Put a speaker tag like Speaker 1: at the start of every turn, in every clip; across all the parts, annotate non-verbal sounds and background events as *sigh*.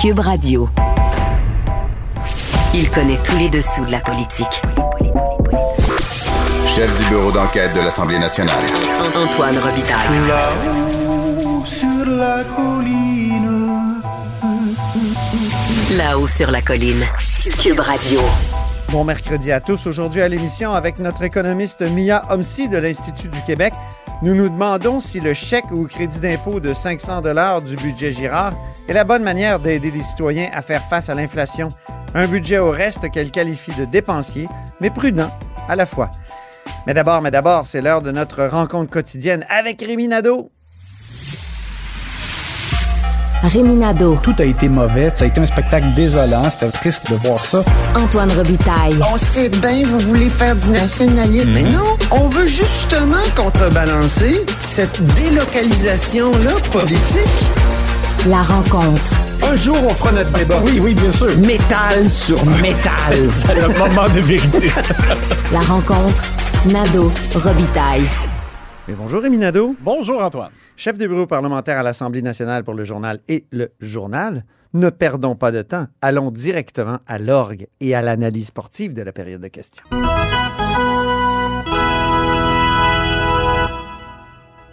Speaker 1: Cube Radio. Il connaît tous les dessous de la politique.
Speaker 2: Chef du bureau d'enquête de l'Assemblée nationale.
Speaker 1: Antoine Robitaille.
Speaker 3: Là-haut sur la colline.
Speaker 1: Là-haut sur la colline. Cube Radio.
Speaker 4: Bon mercredi à tous. Aujourd'hui à l'émission avec notre économiste Mia Homsi de l'Institut du Québec. Nous nous demandons si le chèque ou crédit d'impôt de 500 dollars du budget Girard est la bonne manière d'aider les citoyens à faire face à l'inflation. Un budget au reste qu'elle qualifie de dépensier, mais prudent à la fois. Mais d'abord, mais d'abord, c'est l'heure de notre rencontre quotidienne avec Rémi Nadeau.
Speaker 5: Réminado,
Speaker 6: Tout a été mauvais. Ça a été un spectacle désolant. C'était triste de voir ça.
Speaker 5: Antoine Robitaille.
Speaker 7: On sait bien, vous voulez faire du nationalisme. Mais non, on veut justement contrebalancer cette délocalisation-là politique.
Speaker 5: La rencontre.
Speaker 4: Un jour, on fera notre débat.
Speaker 6: Oui, oui, bien sûr.
Speaker 4: Métal sur métal. *laughs*
Speaker 6: C'est le moment de vérité. *laughs*
Speaker 5: La rencontre. Nado Robitaille.
Speaker 4: Mais bonjour Rémi Nadeau.
Speaker 6: Bonjour, Antoine.
Speaker 4: Chef de bureau parlementaire à l'Assemblée nationale pour le journal et le journal. Ne perdons pas de temps. Allons directement à l'orgue et à l'analyse sportive de la période de questions.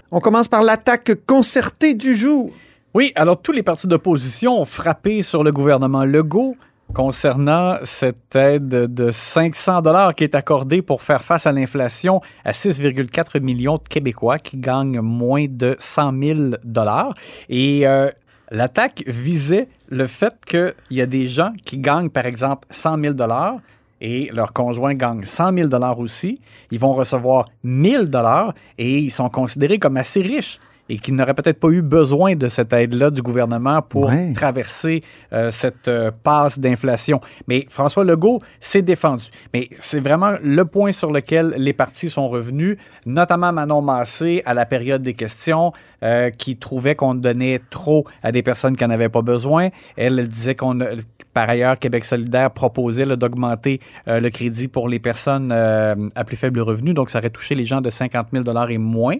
Speaker 4: On commence par l'attaque concertée du jour.
Speaker 6: Oui, alors tous les partis d'opposition ont frappé sur le gouvernement Legault concernant cette aide de 500 dollars qui est accordée pour faire face à l'inflation à 6,4 millions de Québécois qui gagnent moins de 100 000 dollars. Et euh, l'attaque visait le fait qu'il y a des gens qui gagnent, par exemple, 100 000 dollars et leur conjoint gagne 100 000 dollars aussi. Ils vont recevoir 1000 dollars et ils sont considérés comme assez riches et qui n'auraient peut-être pas eu besoin de cette aide-là du gouvernement pour
Speaker 4: Ouais.
Speaker 6: traverser euh, cette euh, passe d'inflation. Mais François Legault s'est défendu. Mais c'est vraiment le point sur lequel les partis sont revenus, notamment Manon Massé à la période des questions, euh, qui trouvait qu'on donnait trop à des personnes qui n'en avaient pas besoin. Elle, disait qu'on a- par ailleurs, Québec solidaire proposait d'augmenter euh, le crédit pour les personnes euh, à plus faible revenu, donc ça aurait touché les gens de 50 000 et moins.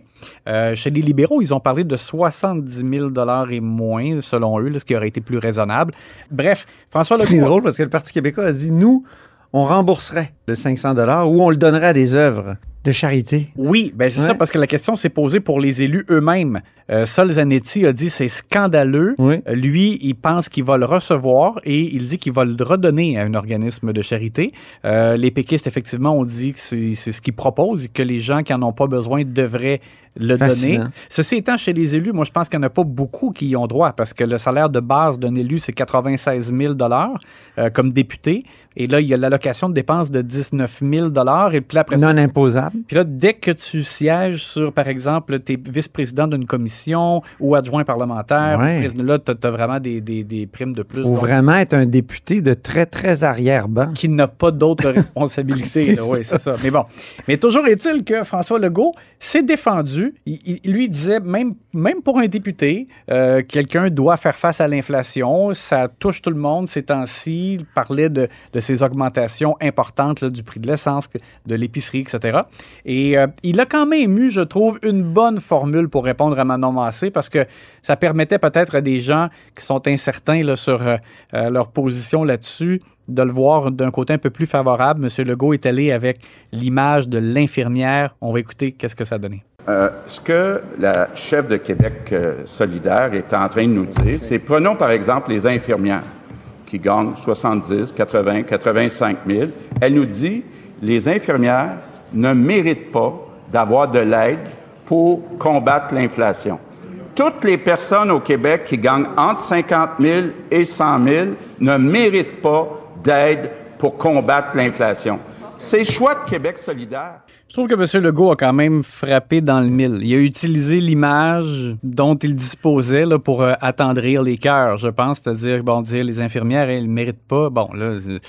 Speaker 6: Euh, chez les libéraux, ils ont parlé de 70 000 et moins, selon eux, là, ce qui aurait été plus raisonnable. Bref, François
Speaker 4: C'est
Speaker 6: Legault...
Speaker 4: drôle parce que le Parti québécois a dit nous, on rembourserait le 500 dollars ou on le donnerait à des œuvres de charité.
Speaker 6: Oui, ben c'est ça, parce que la question s'est posée pour les élus eux-mêmes. Euh, Sol Zanetti a dit c'est scandaleux.
Speaker 4: Oui.
Speaker 6: Lui, il pense qu'il va le recevoir et il dit qu'il va le redonner à un organisme de charité. Euh, les péquistes, effectivement, ont dit que c'est ce qu'ils proposent et que les gens qui en ont pas besoin devraient le
Speaker 4: Fascinant.
Speaker 6: donner. Ceci étant, chez les élus, moi, je pense qu'il n'y en a pas beaucoup qui y ont droit parce que le salaire de base d'un élu, c'est 96 000 euh, comme député. Et là, il y a l'allocation de dépenses de 19 000 Et puis après
Speaker 4: Non imposable.
Speaker 6: puis là, dès que tu sièges sur, par exemple, t'es vice-président d'une commission ou adjoint parlementaire,
Speaker 4: Ouais.
Speaker 6: là, tu as, vraiment des, des- des primes de plus.
Speaker 4: Ou vraiment être un député de très, très arrière-ban.
Speaker 6: qui n'a pas d'autres *laughs* responsabilités. Oui, c'est ça. Mais bon. Mais toujours est-il que François Legault s'est défendu. Il, il- lui disait, même, même pour un député, euh, quelqu'un doit faire face à l'inflation. Ça touche tout le monde ces temps-ci. Il parlait de, de ces augmentations importantes là, du prix de l'essence, de l'épicerie, etc. Et euh, il a quand même eu, je trouve, une bonne formule pour répondre à Manon Parce que ça permettait peut-être à des gens qui sont incertains sur euh, euh, leur position là-dessus de le voir d'un côté un peu plus favorable. Monsieur Legault est allé avec l'image de l'infirmière. On va écouter qu'est-ce que ça donné.
Speaker 8: Euh, ce que la chef de Québec euh, solidaire est en train de nous dire, c'est prenons par exemple les infirmières qui gagnent 70, 80, 85 000. Elle nous dit les infirmières ne méritent pas d'avoir de l'aide pour combattre l'inflation. Toutes les personnes au Québec qui gagnent entre 50 000 et 100 000 ne méritent pas d'aide pour combattre l'inflation. C'est choix de Québec solidaire.
Speaker 6: Je trouve que M. Legault a quand même frappé dans le mille. Il a utilisé l'image dont il disposait là, pour euh, attendrir les cœurs, je pense, c'est-à-dire, bon, dire les infirmières, elles ne méritent pas. Bon, là. euh,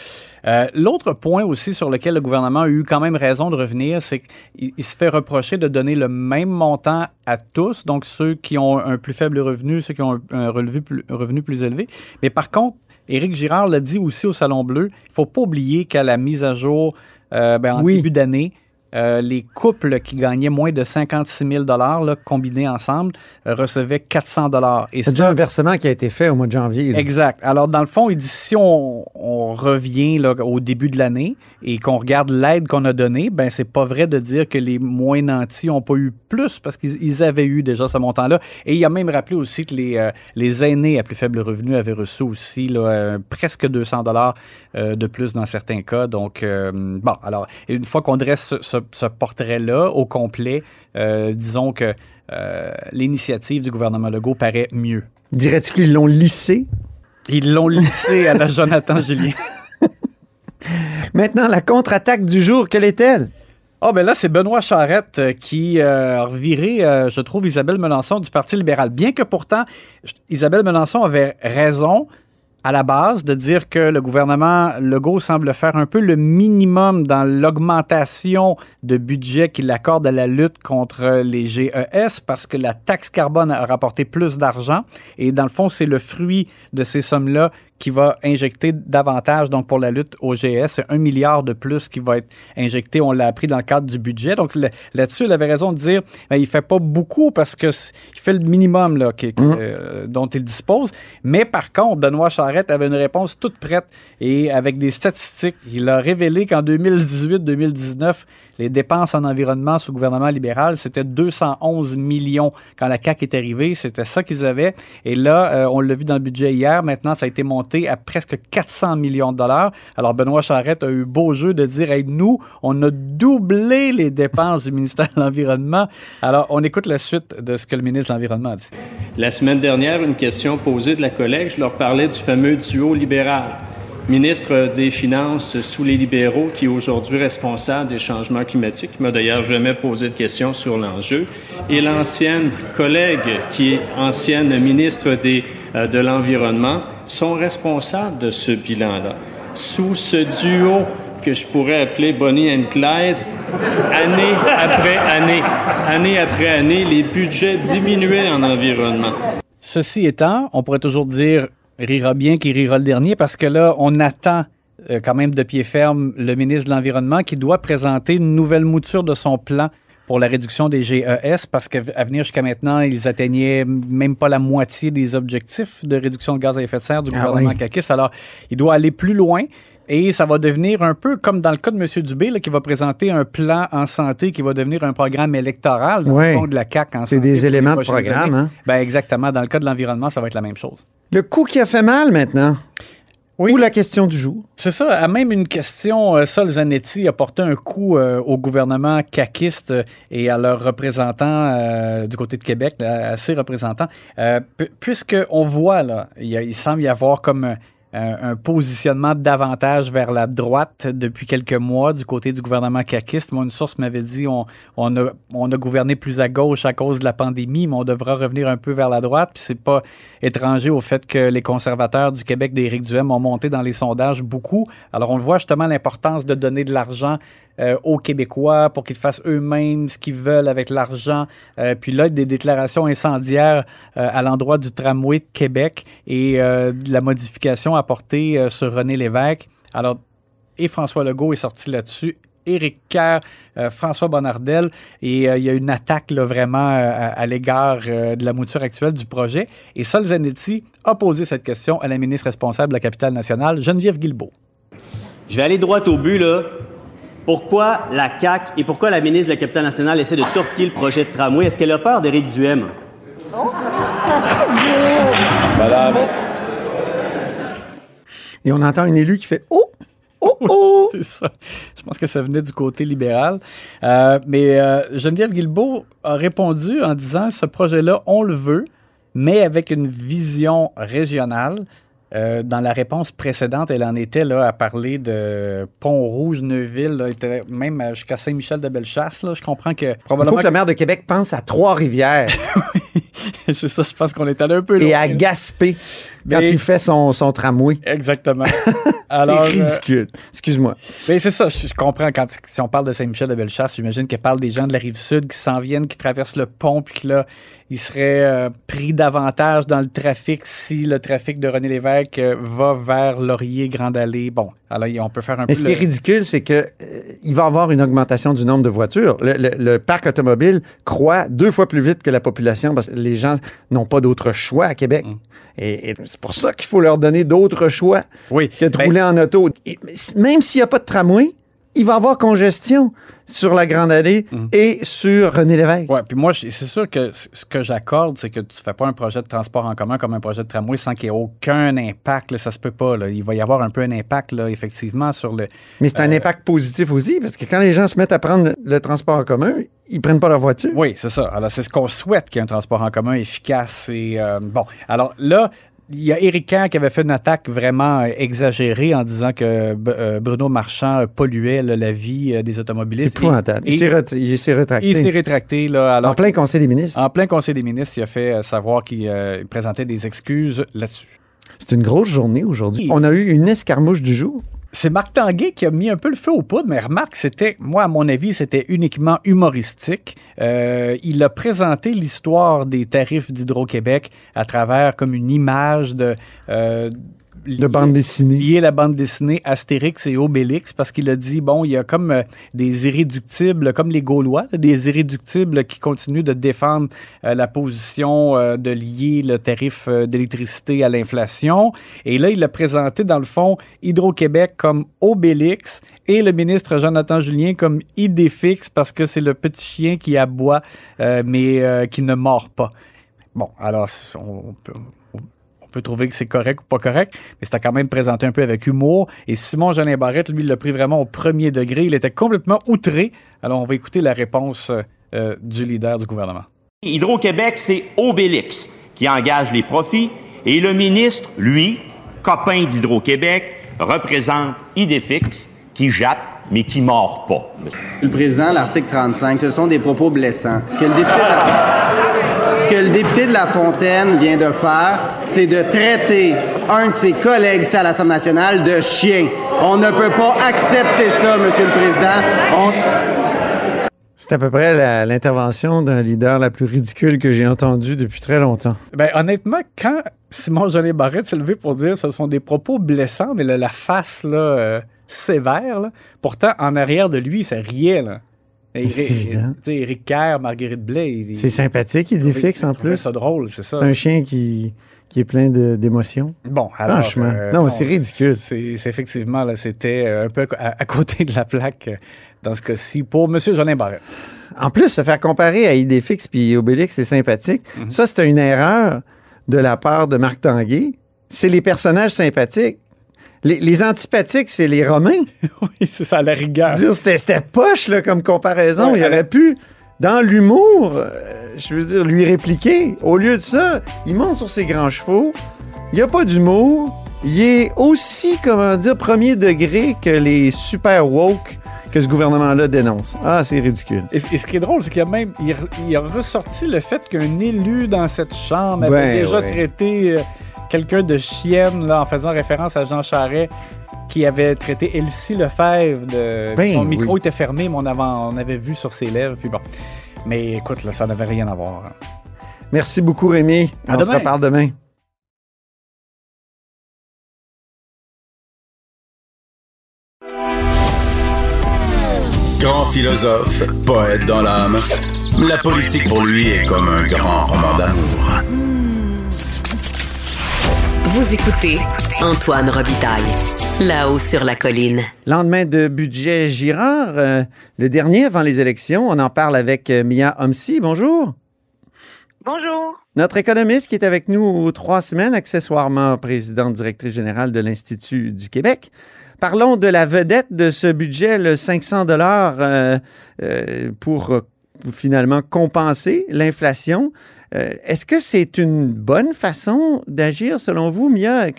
Speaker 6: euh, L'autre point aussi sur lequel le gouvernement a eu quand même raison de revenir, c'est qu'il il se fait reprocher de donner le même montant à tous, donc ceux qui ont un plus faible revenu, ceux qui ont un, un relevé plus, un revenu plus élevé. Mais par contre, Éric Girard l'a dit aussi au Salon Bleu, il faut pas oublier qu'à la mise à jour, euh, ben, en
Speaker 4: Oui.
Speaker 6: début d'année, euh, les couples qui gagnaient moins de 56 000 là, combinés ensemble euh, recevaient 400 Et
Speaker 4: C'est déjà un versement qui a été fait au mois de janvier. là.
Speaker 6: Exact. Alors, dans le fond, il dit si on, on revient là, au début de l'année et qu'on regarde l'aide qu'on a donnée, ben c'est pas vrai de dire que les moins nantis n'ont pas eu plus parce qu'ils ils avaient eu déjà ce montant-là. Et il a même rappelé aussi que les, euh, les aînés à plus faible revenu avaient reçu aussi là, presque 200 dollars de plus dans certains cas. Donc, bon, alors, une fois qu'on dresse ce, ce- ce portrait-là au complet, euh, disons que euh, l'initiative du gouvernement Legault paraît mieux.
Speaker 4: Dirais-tu qu'ils l'ont lissé?
Speaker 6: Ils l'ont lissé à la Jonathan Julien. *laughs*
Speaker 4: Maintenant, la contre-attaque du jour, quelle est-elle?
Speaker 6: Ah ben là, c'est Benoît Charette euh, qui euh, a reviré, euh, je trouve, Isabelle Melançon du Parti libéral. Bien que pourtant, Isabelle Melançon avait raison à la base de dire que le gouvernement Legault semble faire un peu le minimum dans l'augmentation de budget qu'il accorde à la lutte contre les GES parce que la taxe carbone a rapporté plus d'argent. Et dans le fond, c'est le fruit de ces sommes-là qui va injecter davantage donc pour la lutte au. C'est un milliard de plus qui va être injecté. On l'a appris dans le cadre du budget. Donc là- là-dessus, il avait raison de dire ben, il fait pas beaucoup parce que il fait le minimum là, qui- euh, dont il dispose. Mais par contre, Benoît Charette avait une réponse toute prête et avec des statistiques. Il a révélé qu'en 2018-2019, les dépenses en environnement sous gouvernement libéral, c'était 211 millions. Quand la CAQ est arrivée, c'était ça qu'ils avaient. Et là, euh, on l'a vu dans le budget hier, maintenant, ça a été monté à presque 400 millions de dollars. Alors, Benoît Charette a eu beau jeu de dire, hey, nous, on a doublé les dépenses du ministère de l'Environnement. Alors, on écoute la suite de ce que le ministre de l'Environnement a dit.
Speaker 9: La semaine dernière, une question posée de la collègue, je leur parlais du fameux duo libéral. Ministre des Finances sous les libéraux, qui est aujourd'hui responsable des changements climatiques, qui m'a d'ailleurs jamais posé de questions sur l'enjeu, et l'ancienne collègue, qui est ancienne ministre des, euh, de l'Environnement, sont responsables de ce bilan-là. Sous ce duo que je pourrais appeler Bonnie and Clyde, année après année, année après année, les budgets diminuaient en environnement.
Speaker 6: Ceci étant, on pourrait toujours dire rira bien qui rira le dernier parce que là, on attend euh, quand même de pied ferme le ministre de l'Environnement qui doit présenter une nouvelle mouture de son plan pour la réduction des GES parce qu'à venir jusqu'à maintenant, ils atteignaient même pas la moitié des objectifs de réduction de gaz à effet de serre du
Speaker 4: Ah
Speaker 6: gouvernement
Speaker 4: oui.
Speaker 6: caquiste. Alors, il doit aller plus loin. Et ça va devenir un peu comme dans le cas de M. Dubé, là, qui va présenter un plan en santé qui va devenir un programme électoral dans le fond de la CAQ en
Speaker 4: C'est des éléments de programme, hein?
Speaker 6: Ben exactement. Dans le cas de l'environnement, ça va être la même chose.
Speaker 4: Le coup qui a fait mal maintenant.
Speaker 6: Oui.
Speaker 4: Ou la question du jour.
Speaker 6: C'est ça. À même une question, euh, Sol Zanetti a porté un coup euh, au gouvernement caquiste euh, et à leurs représentants euh, du côté de Québec, à ses représentants. Euh, pu- Puisqu'on voit, là, il semble y avoir comme un, un- positionnement davantage vers la droite depuis quelques mois du côté du gouvernement caquiste. Moi, une source m'avait dit on, on, a, on a gouverné plus à gauche à cause de la pandémie, mais on devra revenir un peu vers la droite. Puis c'est pas étranger au fait que les conservateurs du Québec d'Éric Duhem ont monté dans les sondages beaucoup. Alors, on voit justement l'importance de donner de l'argent euh, aux Québécois pour qu'ils fassent eux-mêmes ce qu'ils veulent avec l'argent. Euh, puis là, des déclarations incendiaires euh, à l'endroit du tramway de Québec et la modification apportée sur René Lévesque. Alors, et François Legault est sorti là-dessus. Éric Kerr, François Bonnardel, et il y a une attaque là, vraiment à, l'égard de la mouture actuelle du projet. Et Sol Zanetti a posé cette question à la ministre responsable de la capitale nationale, Geneviève Guilbeault.
Speaker 10: Je vais aller droit au but, là. Pourquoi la CAQ et pourquoi la ministre de la Capitale nationale essaie de torpiller le projet de tramway? Est-ce qu'elle a peur d'Éric Duhem? *laughs*
Speaker 4: Et on entend un élu qui fait Oh! Oh! Oh! *laughs*
Speaker 6: C'est ça. Je pense que ça venait du côté libéral. Euh, mais euh, Geneviève Guilbeault a répondu en disant ce projet-là, on le veut, mais avec une vision régionale. Euh, dans la réponse précédente, elle en était là à parler de Pont-Rouge, Neuville, là, était même jusqu'à Saint-Michel-de-Bellechasse. là. Je comprends que
Speaker 4: Il faut
Speaker 6: probablement.
Speaker 4: que le maire de Québec pense à Trois-Rivières *laughs*
Speaker 6: C'est ça, je pense qu'on est allé un peu loin.
Speaker 4: et à Gaspé quand
Speaker 6: Mais-
Speaker 4: il fait son, son tramway.
Speaker 6: Exactement. *laughs* Alors,
Speaker 4: c'est
Speaker 6: euh,
Speaker 4: ridicule. Excuse-moi.
Speaker 6: Ben, c'est ça, je, je comprends quand si on parle de Saint-Michel de Bellechasse, j'imagine qu'elle parle des gens de la rive sud qui s'en viennent, qui traversent le pont, puis que là, ils seraient euh, pris davantage dans le trafic si le trafic de René Lévesque euh, va vers Laurier, Grande Allée. Bon, alors on peut faire un
Speaker 4: Mais
Speaker 6: peu.
Speaker 4: ce qui est
Speaker 6: le-
Speaker 4: ridicule, c'est que il va y avoir une augmentation du nombre de voitures. Le, le- le parc automobile croît deux fois plus vite que la population parce que les gens n'ont pas d'autre choix à Québec.
Speaker 6: Mm.
Speaker 4: Et, et c'est pour ça qu'il faut leur donner d'autres choix
Speaker 6: Oui.
Speaker 4: que de
Speaker 6: Ben,
Speaker 4: rouler en auto. Même s'il n'y a pas de tramway, il va y avoir congestion sur la Grande Allée et sur René Lévesque.
Speaker 6: Ouais, puis moi, c'est sûr que ce que j'accorde, c'est que tu fais pas un projet de transport en commun comme un projet de tramway sans qu'il y ait aucun impact. Là, ça se peut pas. là. Il va y avoir un peu un impact, là, effectivement, sur le.
Speaker 4: Mais c'est un impact positif aussi, parce que quand les gens se mettent à prendre le, le transport en commun, ils prennent pas leur voiture.
Speaker 6: Oui, c'est ça. Alors, c'est ce qu'on souhaite qu'il y ait un transport en commun efficace. Et, euh, bon, alors là, il y a Éric Kerr qui avait fait une attaque vraiment euh, exagérée en disant que euh, Bruno Marchand euh, polluait là, la vie des
Speaker 4: C'est
Speaker 6: automobilistes.
Speaker 4: épouvantable.
Speaker 6: Et-
Speaker 4: Il s'est ret- il s'est rétracté.
Speaker 6: Il s'est rétracté. Là, alors
Speaker 4: en plein conseil des ministres.
Speaker 6: En plein conseil des ministres, il a fait savoir qu'il euh, présentait des excuses là-dessus.
Speaker 4: C'est une grosse journée aujourd'hui. On a eu une escarmouche du jour.
Speaker 6: C'est Marc Tanguay qui a mis un peu le feu aux poudres, mais remarque, c'était, moi, à mon avis, c'était uniquement humoristique. Euh, il a présenté l'histoire des tarifs d'Hydro-Québec à travers comme une image de... euh,
Speaker 4: De bande dessinée.
Speaker 6: lié la bande dessinée Astérix et Obélix parce qu'il a dit bon il y a comme euh, des irréductibles comme les Gaulois là, des irréductibles qui continuent de défendre euh, la position euh, de lier le tarif d'électricité à l'inflation et là il a présenté dans le fond Hydro-Québec comme Obélix et le ministre Jonathan Julien comme Idéfix parce que c'est le petit chien qui aboie mais qui ne mord pas. Bon, alors on peut, on peut trouver que c'est correct ou pas correct, mais c'était quand même présenté un peu avec humour. Et Simon Jolin Barrette, lui, l'a pris vraiment au premier degré. Il était complètement outré. Alors, on va écouter la réponse euh, du leader du gouvernement.
Speaker 11: Hydro-Québec, c'est Obélix qui engage les profits et le ministre, lui, copain d'Hydro-Québec, représente Idéfix qui jappe mais qui mord pas.
Speaker 12: Le président, l'article 35, ce sont des propos blessants. Ce que le député de la, ce que le député de La Fontaine vient de faire, c'est de traiter un de ses collègues ici à l'Assemblée nationale de chien. On ne peut pas accepter ça, Monsieur le Président. On-
Speaker 4: C'est à peu près l'intervention d'un leader la plus ridicule que j'ai entendue depuis très longtemps.
Speaker 6: Ben, honnêtement, quand Simon Jolin Barrette s'est levé pour dire ce sont des propos blessants, mais là, la face là, euh, sévère, là, pourtant, en arrière de lui, ça riait. Là.
Speaker 4: C'est évident.
Speaker 6: Éric Kerr, Marguerite Blais.
Speaker 4: C'est sympathique, il défixe en plus.
Speaker 6: ça drôle, c'est ça.
Speaker 4: C'est un chien qui, qui est plein d'émotions.
Speaker 6: Bon, alors,
Speaker 4: Franchement.
Speaker 6: euh,
Speaker 4: non, c'est ridicule.
Speaker 6: C'est c'est effectivement, là, c'était euh, un peu à, à côté de la plaque euh, dans ce cas-ci pour M. Jolin Barrette.
Speaker 4: En plus, se faire comparer à Idéfix puis Obélix, c'est sympathique.
Speaker 6: Mhm.
Speaker 4: Ça, c'est une erreur de la part de Marc Tanguay. C'est les personnages sympathiques. Les, les antipathiques, c'est les Romains. *laughs*
Speaker 6: oui, c'est ça, à la rigueur.
Speaker 4: C'était poche là, comme comparaison.
Speaker 6: Ouais,
Speaker 4: il aurait pu, dans l'humour, euh, je veux dire, lui répliquer. Au lieu de ça, il monte sur ses grands chevaux. Il n'y a pas d'humour. Il est aussi, comment dire, premier degré que les super woke que ce gouvernement-là dénonce. Ah, c'est ridicule.
Speaker 6: Et, et ce qui est drôle, c'est qu'il a même il, a- il a ressorti le fait qu'un élu dans cette chambre avait
Speaker 4: Ben,
Speaker 6: déjà
Speaker 4: ouais.
Speaker 6: traité euh, quelqu'un de chienne là, en faisant référence à Jean Charest qui avait traité Elsie Lefebvre de
Speaker 4: Ben,
Speaker 6: son micro
Speaker 4: oui.
Speaker 6: était fermé, mais on avait, on avait vu sur ses lèvres. Puis bon. Mais écoute, là, ça n'avait rien à voir. hein.
Speaker 4: Merci beaucoup, Rémi.
Speaker 6: À
Speaker 4: On se reparle demain.
Speaker 2: Grand philosophe, poète dans l'âme, la politique pour lui est comme un grand roman d'amour.
Speaker 1: Vous écoutez Antoine Robitaille, là-haut sur la colline.
Speaker 4: Lendemain de budget Girard, euh, le dernier avant les élections, on en parle avec euh, Mia Homsi. Bonjour.
Speaker 13: Bonjour.
Speaker 4: Notre économiste qui est avec nous trois semaines, accessoirement présidente directrice générale de l'Institut du Québec. Parlons de la vedette de ce budget, le 500 dollars euh, pour finalement compenser l'inflation. Euh, Est-ce que c'est une bonne façon d'agir selon vous, Mia,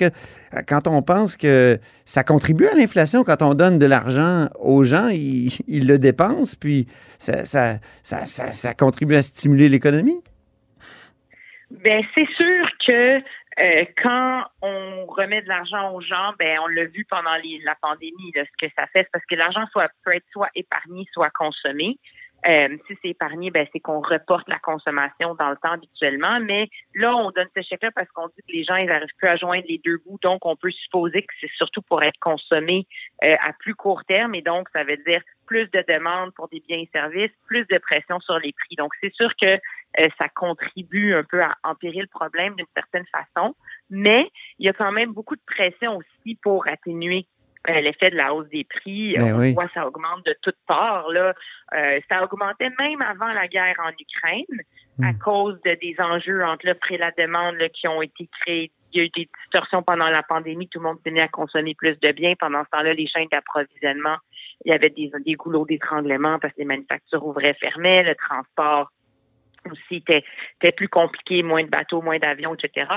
Speaker 4: quand on pense que ça contribue à l'inflation, quand on donne de l'argent aux gens, ils, le dépensent, puis ça, contribue à stimuler l'économie?
Speaker 13: Ben c'est sûr que euh, quand on remet de l'argent aux gens, ben on l'a vu pendant la pandémie, ce que ça fait, c'est parce que l'argent soit peut être soit épargné, soit consommé. Euh, si c'est épargné, ben c'est qu'on reporte la consommation dans le temps habituellement. Mais là, on donne ce chèque-là parce qu'on dit que les gens ils n'arrivent plus à joindre les deux bouts. Donc, on peut supposer que c'est surtout pour être consommé euh, à plus court terme. Et donc, ça veut dire plus de demandes pour des biens et services, plus de pression sur les prix. Donc, c'est sûr que euh, ça contribue un peu à empirer le problème d'une certaine façon. Mais il y a quand même beaucoup de pression aussi pour atténuer euh, l'effet de la hausse des prix.
Speaker 4: Ben
Speaker 13: On
Speaker 4: oui.
Speaker 13: voit ça augmente de toutes parts. Là. Euh, ça augmentait même avant la guerre en Ukraine à cause de des enjeux entre l'offre et la demande là, qui ont été créés. Il y a eu des distorsions pendant la pandémie. Tout le monde tenait à consommer plus de biens. Pendant ce temps-là, les chaînes d'approvisionnement, il y avait des, des goulots d'étranglement parce que les manufactures ouvraient, fermaient. Le transport aussi était, était plus compliqué, moins de bateaux, moins d'avions, etc.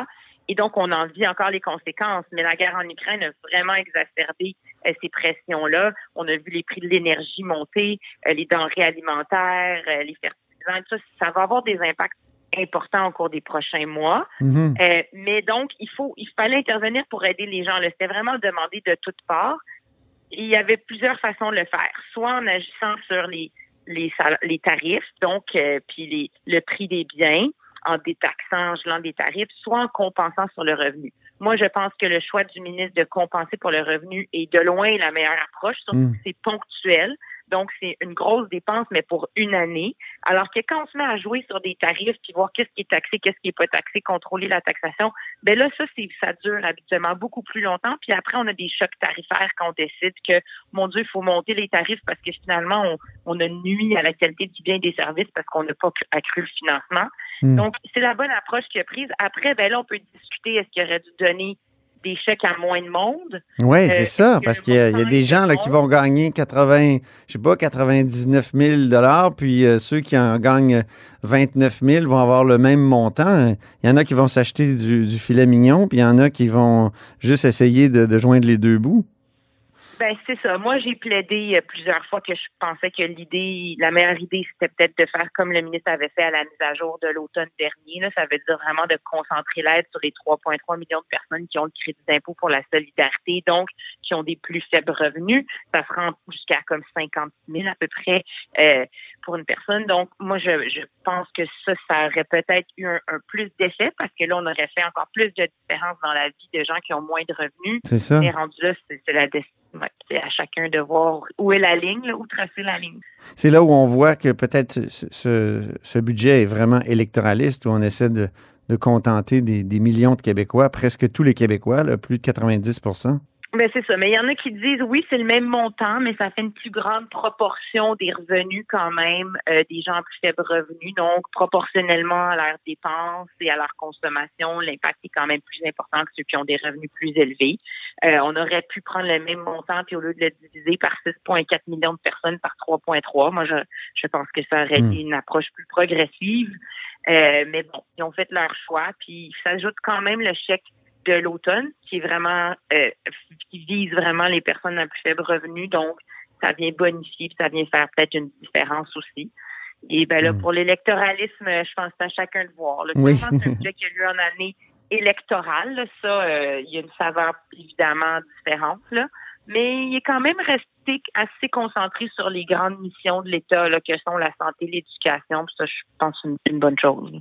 Speaker 13: Et donc, on en vit encore les conséquences. Mais la guerre en Ukraine a vraiment exacerbé euh, ces pressions-là. On a vu les prix de l'énergie monter, euh, les denrées alimentaires, euh, les fertilisants, tout ça. Ça va avoir des impacts importants au cours des prochains mois.
Speaker 4: Mhm.
Speaker 13: Mais donc, il faut, il fallait intervenir pour aider les gens. C'était vraiment demandé de toutes parts. Il y avait plusieurs façons de le faire. Soit en agissant sur les, les, les tarifs, donc, puis les, le prix des biens, en détaxant, en gelant des tarifs, soit en compensant sur le revenu. Moi, je pense que le choix du ministre de compenser pour le revenu est de loin la meilleure approche, surtout
Speaker 14: Mm.
Speaker 13: que c'est ponctuel. Donc, c'est une grosse dépense, mais pour une année. Alors que quand on se met à jouer sur des tarifs, puis voir qu'est-ce qui est taxé, qu'est-ce qui est pas taxé, contrôler la taxation, ben là, ça, c'est, ça dure habituellement beaucoup plus longtemps. Puis après, on a des chocs tarifaires quand on décide que, mon Dieu, il faut monter les tarifs parce que finalement, on, on a nuit à la qualité du bien et des services parce qu'on n'a pas cru- accru le financement.
Speaker 4: Mm.
Speaker 13: Donc, c'est la bonne approche qu'il a prise. Après, ben là, on peut discuter est-ce qu'il aurait dû donner des chèques à moins de monde.
Speaker 4: Oui,
Speaker 13: Euh,
Speaker 4: c'est ça, parce qu'il y, y a des gens là, qui vont gagner 80, je sais pas, 99 000 puis euh, ceux qui en gagnent 29 000 vont avoir le même montant. Il y en a qui vont s'acheter du, du filet mignon, puis il y en a qui vont juste essayer de, de joindre les deux bouts.
Speaker 13: Ben c'est ça. Moi, j'ai plaidé euh, plusieurs fois que je pensais que l'idée, la meilleure idée, c'était peut-être de faire comme le ministre avait fait à la mise à jour de l'automne dernier. Là. Ça veut dire vraiment de concentrer l'aide sur les 3,3 millions de personnes qui ont le crédit d'impôt pour la solidarité, donc qui ont des plus faibles revenus. Ça se rend jusqu'à comme 50 000 à peu près euh, pour une personne. Donc, moi, je, je pense que ça, ça aurait peut-être eu un, un plus d'effet parce que là, on aurait fait encore plus de différence dans la vie de gens qui ont moins de revenus.
Speaker 4: C'est ça.
Speaker 13: Mais rendu là, c'est la. C'est à chacun de voir où est la ligne, où tracer la ligne.
Speaker 4: C'est là où on voit que peut-être ce, budget est vraiment électoraliste, où on essaie de, contenter des, millions de Québécois, presque tous les Québécois, plus de 90
Speaker 13: Ben c'est ça. Mais il y en a qui disent oui, c'est le même montant, mais ça fait une plus grande proportion des revenus quand même euh, des gens à plus faibles revenus. Donc, proportionnellement à leurs dépenses et à leur consommation, l'impact est quand même plus important que ceux qui ont des revenus plus élevés. Euh, on aurait pu prendre le même montant, puis au lieu de le diviser par 6,4 millions de personnes par 3,3, moi je, je pense que ça aurait
Speaker 14: Hmm.
Speaker 13: été une approche plus progressive. Euh, mais bon, ils ont fait leur choix, puis s'ajoute quand même le chèque de l'automne, qui est vraiment euh, qui vise vraiment les personnes à plus faible revenu. Donc, ça vient bonifier, puis ça vient faire peut-être une différence aussi. Et ben là, pour l'électoralisme, je pense que c'est à chacun de voir. Là.
Speaker 4: Oui.
Speaker 13: C'est un budget qui a lieu en année électorale. là. Ça, euh, il y a une saveur évidemment différente. Là. Mais il est quand même resté assez concentré sur les grandes missions de l'État, là, que sont la santé, l'éducation. Puis ça, je pense, c'est une, une bonne chose.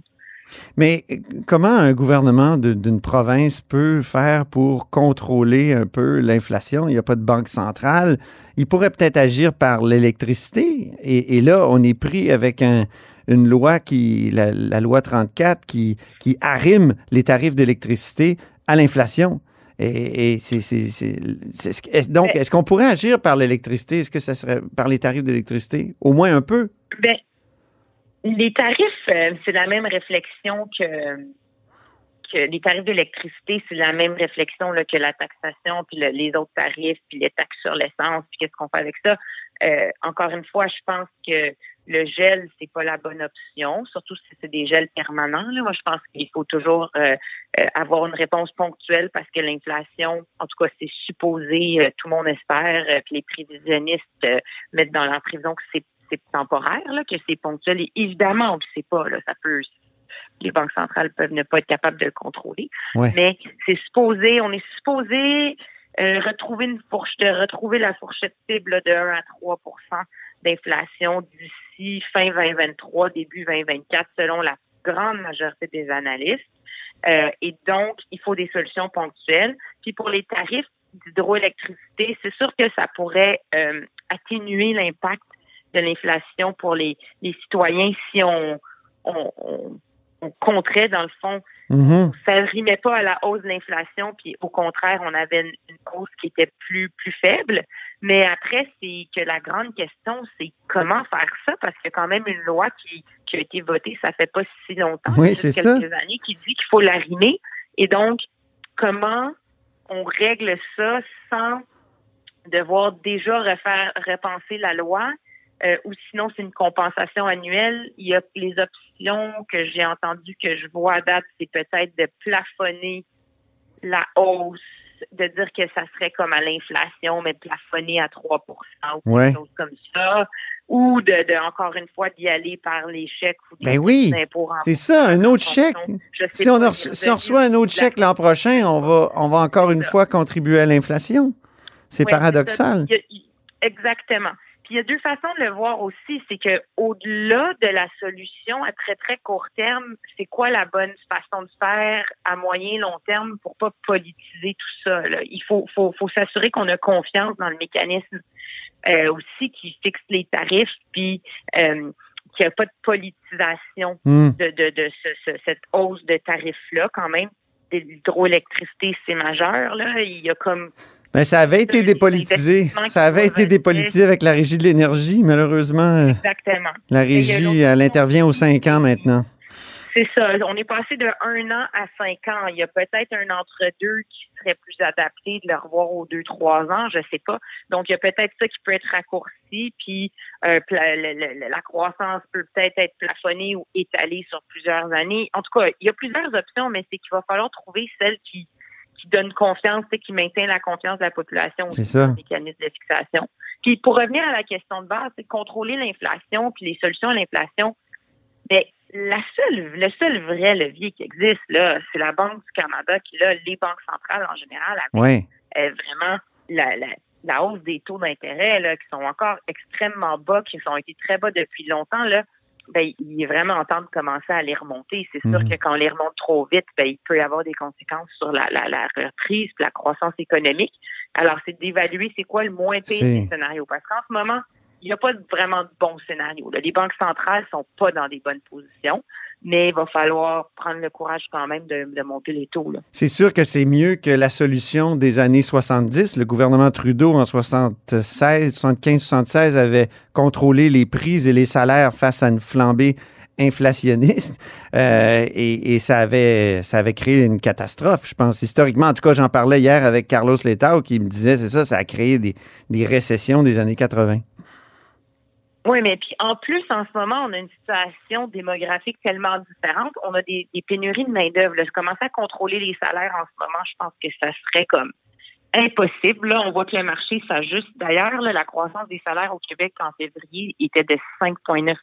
Speaker 4: Mais euh, comment un gouvernement d'une province peut faire pour contrôler un peu l'inflation? Il n'y a pas de banque centrale. Il pourrait peut-être agir par l'électricité. Et, et là, on est pris avec un- une loi qui, la, la loi 34, qui, qui arrime les tarifs d'électricité à l'inflation. Et, et c'est, est- donc, est-ce qu'on pourrait agir par l'électricité? Est-ce que ça serait par les tarifs d'électricité? Au moins un peu.
Speaker 13: Ben, les tarifs, euh, c'est la même réflexion que, que les tarifs d'électricité, c'est la même réflexion là, que la taxation, puis le- les autres tarifs, puis les taxes sur l'essence, puis qu'est-ce qu'on fait avec ça. Euh, encore une fois, je pense que le gel, c'est pas la bonne option, surtout si c'est des gels permanents. Là. Moi, je pense qu'il faut toujours euh, euh, avoir une réponse ponctuelle parce que l'inflation, en tout cas, c'est supposé, euh, tout le monde espère, puis les prévisionnistes mettent dans leur prévision que c'est c'est temporaire, là, que c'est ponctuel. Et évidemment, on ne sait pas, là, ça peut les banques centrales peuvent ne pas être capables de le contrôler.
Speaker 4: Ouais.
Speaker 13: Mais c'est supposé, on est supposé euh, retrouver une fourche, de retrouver la fourchette cible là, de 1 à 3% d'inflation d'ici fin 2023, début 2024, selon la grande majorité des analystes. Euh, et donc, il faut des solutions ponctuelles. Puis pour les tarifs d'hydroélectricité, c'est sûr que ça pourrait euh, atténuer l'impact de l'inflation pour les, les citoyens si on, on, on, on compterait, dans le fond,
Speaker 4: Mhm.
Speaker 13: ça ne rimait pas à la hausse de l'inflation, puis au contraire, on avait une, une hausse qui était plus plus faible. Mais après, c'est que la grande question, c'est comment faire ça, parce qu'il y a quand même une loi qui, qui a été votée, ça fait pas si longtemps,
Speaker 4: Oui, c'est ça.
Speaker 13: quelques années, qui dit qu'il faut l'arrimer. Et donc, comment on règle ça sans devoir déjà refaire repenser la loi euh, ou sinon c'est une compensation annuelle. Il y a les options que j'ai entendues, que je vois à date, c'est peut-être de plafonner la hausse, de dire que ça serait comme à l'inflation, mais de plafonner à 3% ou quelque chose comme ça. Ou de, de, encore une fois, d'y aller par les chèques ou des
Speaker 4: Ben oui, c'est ça, un autre chèque. Si on, si reçoit un autre chèque l'an prochain, on va, on va encore une fois contribuer à l'inflation. C'est
Speaker 13: Ouais,
Speaker 4: paradoxal.
Speaker 13: ça. Y a- exactement. Il y a deux façons de le voir aussi, c'est que au-delà de la solution à très très court terme, c'est quoi la bonne façon de faire à moyen long terme pour pas politiser tout ça. là? Il faut faut, faut s'assurer qu'on a confiance dans le mécanisme euh, aussi qui fixe les tarifs, puis euh, qu'il n'y a pas de politisation
Speaker 4: Hmm.
Speaker 13: de, de, de ce- ce- cette hausse de tarifs-là quand même. L'hydroélectricité, c'est majeur. Là. Il y a comme
Speaker 4: Ben, ça avait été dépolitisé.
Speaker 13: investissements
Speaker 4: Ça avait été dépolitisé avec la régie de l'énergie. Malheureusement, euh,
Speaker 13: Exactement.
Speaker 4: la
Speaker 13: Mais
Speaker 4: régie, elle intervient aux cinq ans maintenant.
Speaker 13: C'est ça. On est passé de un an à cinq ans. Il y a peut-être un entre-deux qui serait plus adapté de le revoir aux deux, trois ans, je sais pas. Donc, il y a peut-être ça qui peut être raccourci, puis euh, le- la croissance peut peut-être être plafonnée ou étalée sur plusieurs années. En tout cas, il y a plusieurs options, mais c'est qu'il va falloir trouver celle qui qui donne confiance, sais, qui maintient la confiance de la population le mécanisme de fixation. Puis pour revenir à la question de base, c'est contrôler l'inflation, puis les solutions à l'inflation. Mais la seule, le seul vrai levier qui existe, là, c'est la Banque du Canada qui, là, les banques centrales en général, avec euh, vraiment la, la, la hausse des taux d'intérêt, là, qui sont encore extrêmement bas, qui ont été très bas depuis longtemps, là, ben, il est vraiment temps de commencer à les remonter. C'est sûr
Speaker 4: Mhm.
Speaker 13: que quand on les remonte trop vite, ben, il peut y avoir des conséquences sur la, la, la reprise la croissance économique. Alors, c'est d'évaluer c'est quoi le moins pire des scénarios. Parce qu'en ce moment, il n'y a pas vraiment de bons scénarios. là. Les banques centrales sont pas dans des bonnes positions, mais il va falloir prendre le courage quand même de, monter les taux.
Speaker 4: C'est sûr que c'est mieux que la solution des années 70. Le gouvernement Trudeau, en 76, 75, 76, avait contrôlé les prix et les salaires face à une flambée inflationniste. Euh, et ça, avait, ça avait créé une catastrophe, je pense. Historiquement, en tout cas, j'en parlais hier avec Carlos Letao qui me disait, c'est ça, ça a créé des récessions des années 80.
Speaker 13: Oui, mais puis en plus, en ce moment, on a une situation démographique tellement différente. On a des, des pénuries de main-d'œuvre. là. Commencer à contrôler les salaires en ce moment, je pense que ça serait comme impossible. Là, on voit que le marché s'ajuste. D'ailleurs, la croissance des salaires au Québec en février était de 5,9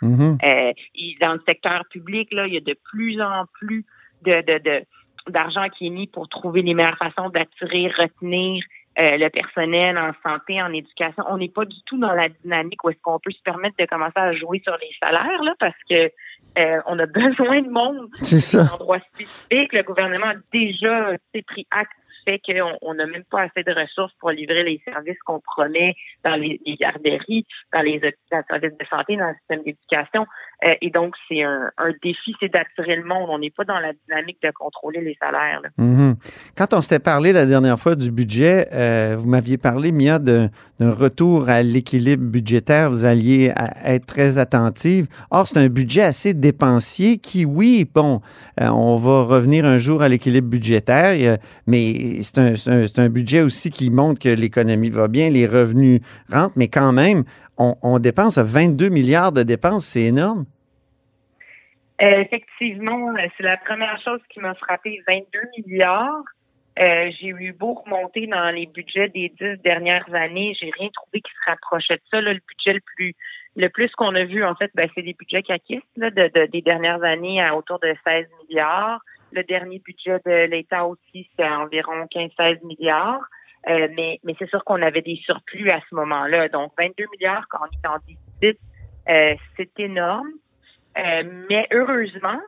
Speaker 4: Mhm.
Speaker 13: euh, il- Dans le secteur public, là, il y a de plus en plus de, de, de- d'argent qui est mis pour trouver les meilleures façons d'attirer, retenir euh, le personnel en santé, en éducation. On n'est pas du tout dans la dynamique où est-ce qu'on peut se permettre de commencer à jouer sur les salaires, là, parce que euh, on a *laughs* besoin de monde
Speaker 4: C'est ça.
Speaker 13: en endroits spécifiques. Le gouvernement a déjà sais, pris acte fait qu'on on n'a même pas assez de ressources pour livrer les services qu'on promet dans les, les garderies, dans les services de santé, dans le système d'éducation. Euh, et donc, c'est un, défi, c'est d'attirer le monde. On n'est pas dans la dynamique de contrôler les salaires.
Speaker 4: Mhm. Quand on s'était parlé la dernière fois du budget, euh, vous m'aviez parlé, Mia, d'un retour à l'équilibre budgétaire. Vous alliez être très attentive. Or, c'est un budget assez dépensier qui, oui, bon, euh, on va revenir un jour à l'équilibre budgétaire, il c'est un, budget aussi qui montre que l'économie va bien, les revenus rentrent, mais quand même, on, on dépense 22 milliards de dépenses, c'est énorme.
Speaker 13: Euh, effectivement, c'est la première chose qui m'a frappé, 22 milliards. Euh, j'ai eu beau remonter dans les budgets des dix dernières années, j'ai rien trouvé qui se rapprochait de ça. Le budget le plus le plus qu'on a vu, en fait, ben, c'est des budgets caquistes là, de, de- des dernières années à autour de 16 milliards. Le dernier budget de l'État aussi, c'est environ 15-16 milliards. Euh, mais mais c'est sûr qu'on avait des surplus à ce moment-là. Donc, 22 milliards quand on est en déficit, euh, c'est énorme. Euh, mais heureusement,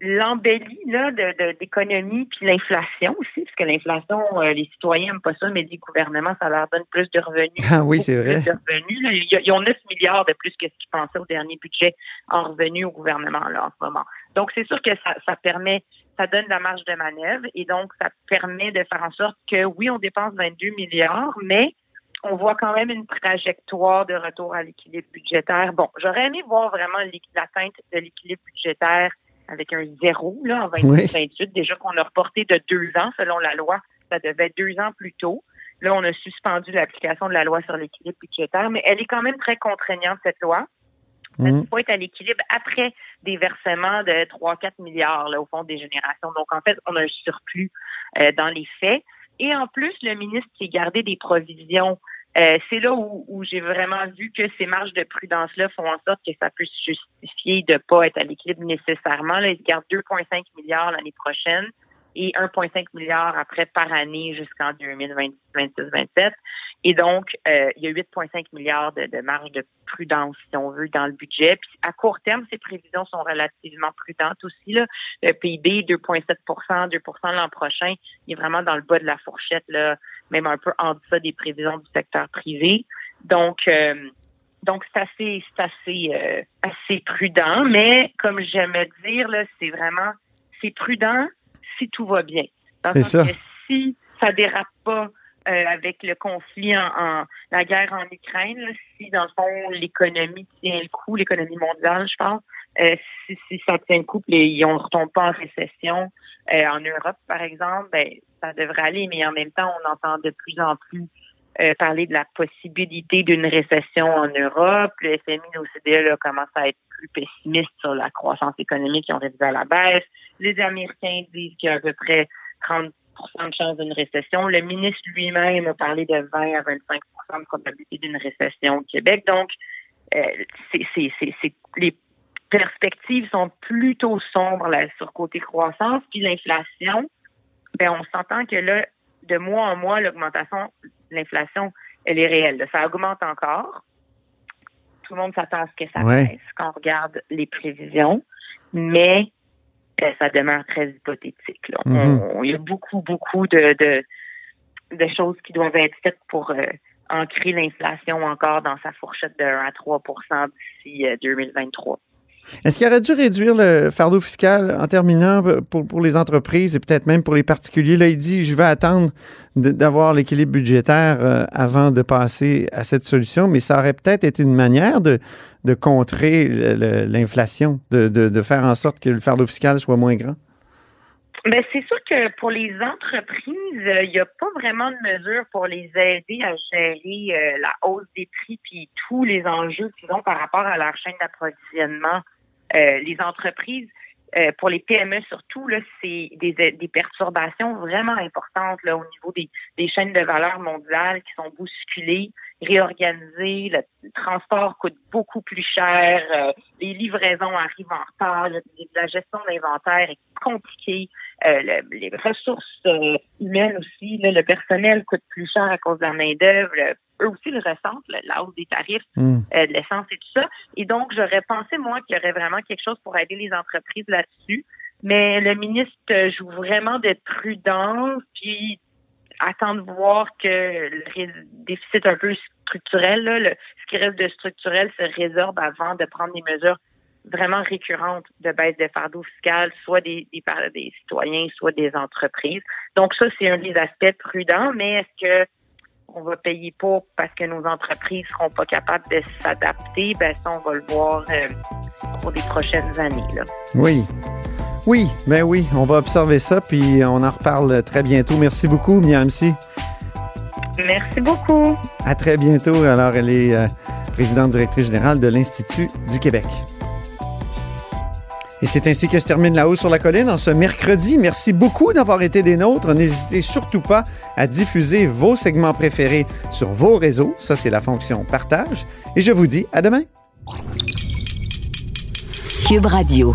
Speaker 13: l'embellie là, de, d'économie puis l'inflation aussi, parce que l'inflation, euh, les citoyens n'aiment pas ça, mais les gouvernements, ça leur donne plus de revenus.
Speaker 4: Ah oui, c'est vrai.
Speaker 13: De revenus. là. Ils ils ont 9 milliards de plus que ce qu'ils pensaient au dernier budget en revenus au gouvernement là, en ce moment. Donc, c'est sûr que ça, ça permet, ça donne de la marge de manœuvre et donc ça permet de faire en sorte que oui, on dépense 22 milliards, mais on voit quand même une trajectoire de retour à l'équilibre budgétaire. Bon, j'aurais aimé voir vraiment l'atteinte de l'équilibre budgétaire avec un zéro là, en 2028. Déjà qu'on a reporté de deux ans selon la loi, ça devait être deux ans plus tôt. Là, on a suspendu l'application de la loi sur l'équilibre budgétaire, mais elle est quand même très contraignante, cette loi. Elle
Speaker 4: Mhm.
Speaker 13: faut être à l'équilibre après des versements de 3-4 milliards là, au fond des générations. Donc, en fait, on a un surplus euh, dans les faits. Et en plus, le ministre qui a gardé des provisions, euh, c'est là où, où j'ai vraiment vu que ces marges de prudence-là font en sorte que ça peut se justifier de pas être à l'équilibre nécessairement. Là, il garde 2,5 milliards l'année prochaine et 1,5 milliard après par année jusqu'en 2026-27. Et donc, euh, il y a 8,5 milliards de, de marge de prudence, si on veut, dans le budget. Puis à court terme, ces prévisions sont relativement prudentes aussi. Là. Le PIB, 2,7% 2% l'an prochain, il est vraiment dans le bas de la fourchette, là, même un peu en deçà des prévisions du secteur privé. Donc, euh, donc c'est assez, c'est assez, euh, assez prudent. Mais comme j'aime dire, là, c'est vraiment, c'est prudent si tout va bien. Dans le
Speaker 4: C'est
Speaker 13: sens
Speaker 4: ça.
Speaker 13: que si ça dérape pas euh, avec le conflit en, en- la guerre en Ukraine, si dans le fond l'économie tient le coup, l'économie mondiale, je pense, euh, si, si ça tient le coup, puis on ne retombe pas en récession euh, en Europe, par exemple, ben ça devrait aller, mais en même temps, on entend de plus en plus euh, parler de la possibilité d'une récession en Europe. Le FMI, l'OCDE là, commence à être plus pessimiste sur la croissance économique, ils ont révisé à la baisse. Les Américains disent qu'il y a à peu près 30 de chance d'une récession. Le ministre lui-même a parlé de 20 à 25% de probabilité d'une récession au Québec. Donc, euh, c'est, c'est, c'est, c'est- les perspectives sont plutôt sombres là, sur côté croissance. Puis l'inflation, ben, on s'entend que là, de mois en mois, l'augmentation de l'inflation, elle est réelle. là. Ça augmente encore. Tout le monde s'attend à ce que ça
Speaker 4: Ouais.
Speaker 13: baisse quand on regarde les prévisions. Mais ça demeure très hypothétique. là.
Speaker 4: Mhm.
Speaker 13: On- il y a beaucoup, beaucoup de, de, de choses qui doivent être faites pour euh, ancrer l'inflation encore dans sa fourchette de 1 à 3% d'ici euh, 2023.
Speaker 4: Est-ce qu'il aurait dû réduire le fardeau fiscal en terminant pour, pour les entreprises et peut-être même pour les particuliers? Là, il dit, je vais attendre d'avoir l'équilibre budgétaire euh, avant de passer à cette solution, mais ça aurait peut-être été une manière de, de contrer l'inflation, de, de- faire en sorte que le fardeau fiscal soit moins grand.
Speaker 13: Ben, c'est sûr que pour les entreprises, euh, il n'y a pas vraiment de mesures pour les aider à gérer euh, la hausse des prix puis tous les enjeux qu'ils ont par rapport à leur chaîne d'approvisionnement. Euh, les entreprises, euh, pour les PME surtout, là, c'est des, des perturbations vraiment importantes au niveau des, des chaînes de valeur mondiales qui sont bousculées, réorganisées. Le, transport coûte beaucoup plus cher. euh, les livraisons arrivent en retard. La, gestion de l'inventaire est compliquée. Euh, le- les ressources euh, humaines aussi, là, le personnel coûte plus cher à cause de la main-d'œuvre. Eux aussi le ressentent, le- la hausse des tarifs
Speaker 4: Mm.
Speaker 13: euh, de l'essence et tout ça. Et donc, j'aurais pensé, moi, qu'il y aurait vraiment quelque chose pour aider les entreprises là-dessus. Mais le ministre joue vraiment de prudence, puis attend de voir que le déficit un peu structurel, ce qui reste de structurel se résorbe avant de prendre des mesures vraiment récurrentes de baisse de fardeau fiscal, soit des, citoyens, soit des entreprises. Donc ça, c'est un des aspects prudents, mais est-ce que on va payer pas parce que nos entreprises seront pas capables de s'adapter? Ben ça, on va le voir euh, pour les prochaines années.
Speaker 4: Oui. Oui, ben oui, on va observer ça, puis on en reparle très bientôt. Merci beaucoup, Miamsi.
Speaker 13: Merci beaucoup.
Speaker 4: À très bientôt. Alors, elle est euh, présidente directrice générale de l'Institut du Québec. Et c'est ainsi que se termine La hausse sur la colline en ce mercredi. Merci beaucoup d'avoir été des nôtres. N'hésitez surtout pas à diffuser vos segments préférés sur vos réseaux. Ça, c'est la fonction partage. Et je vous dis à demain.
Speaker 1: Cube Radio.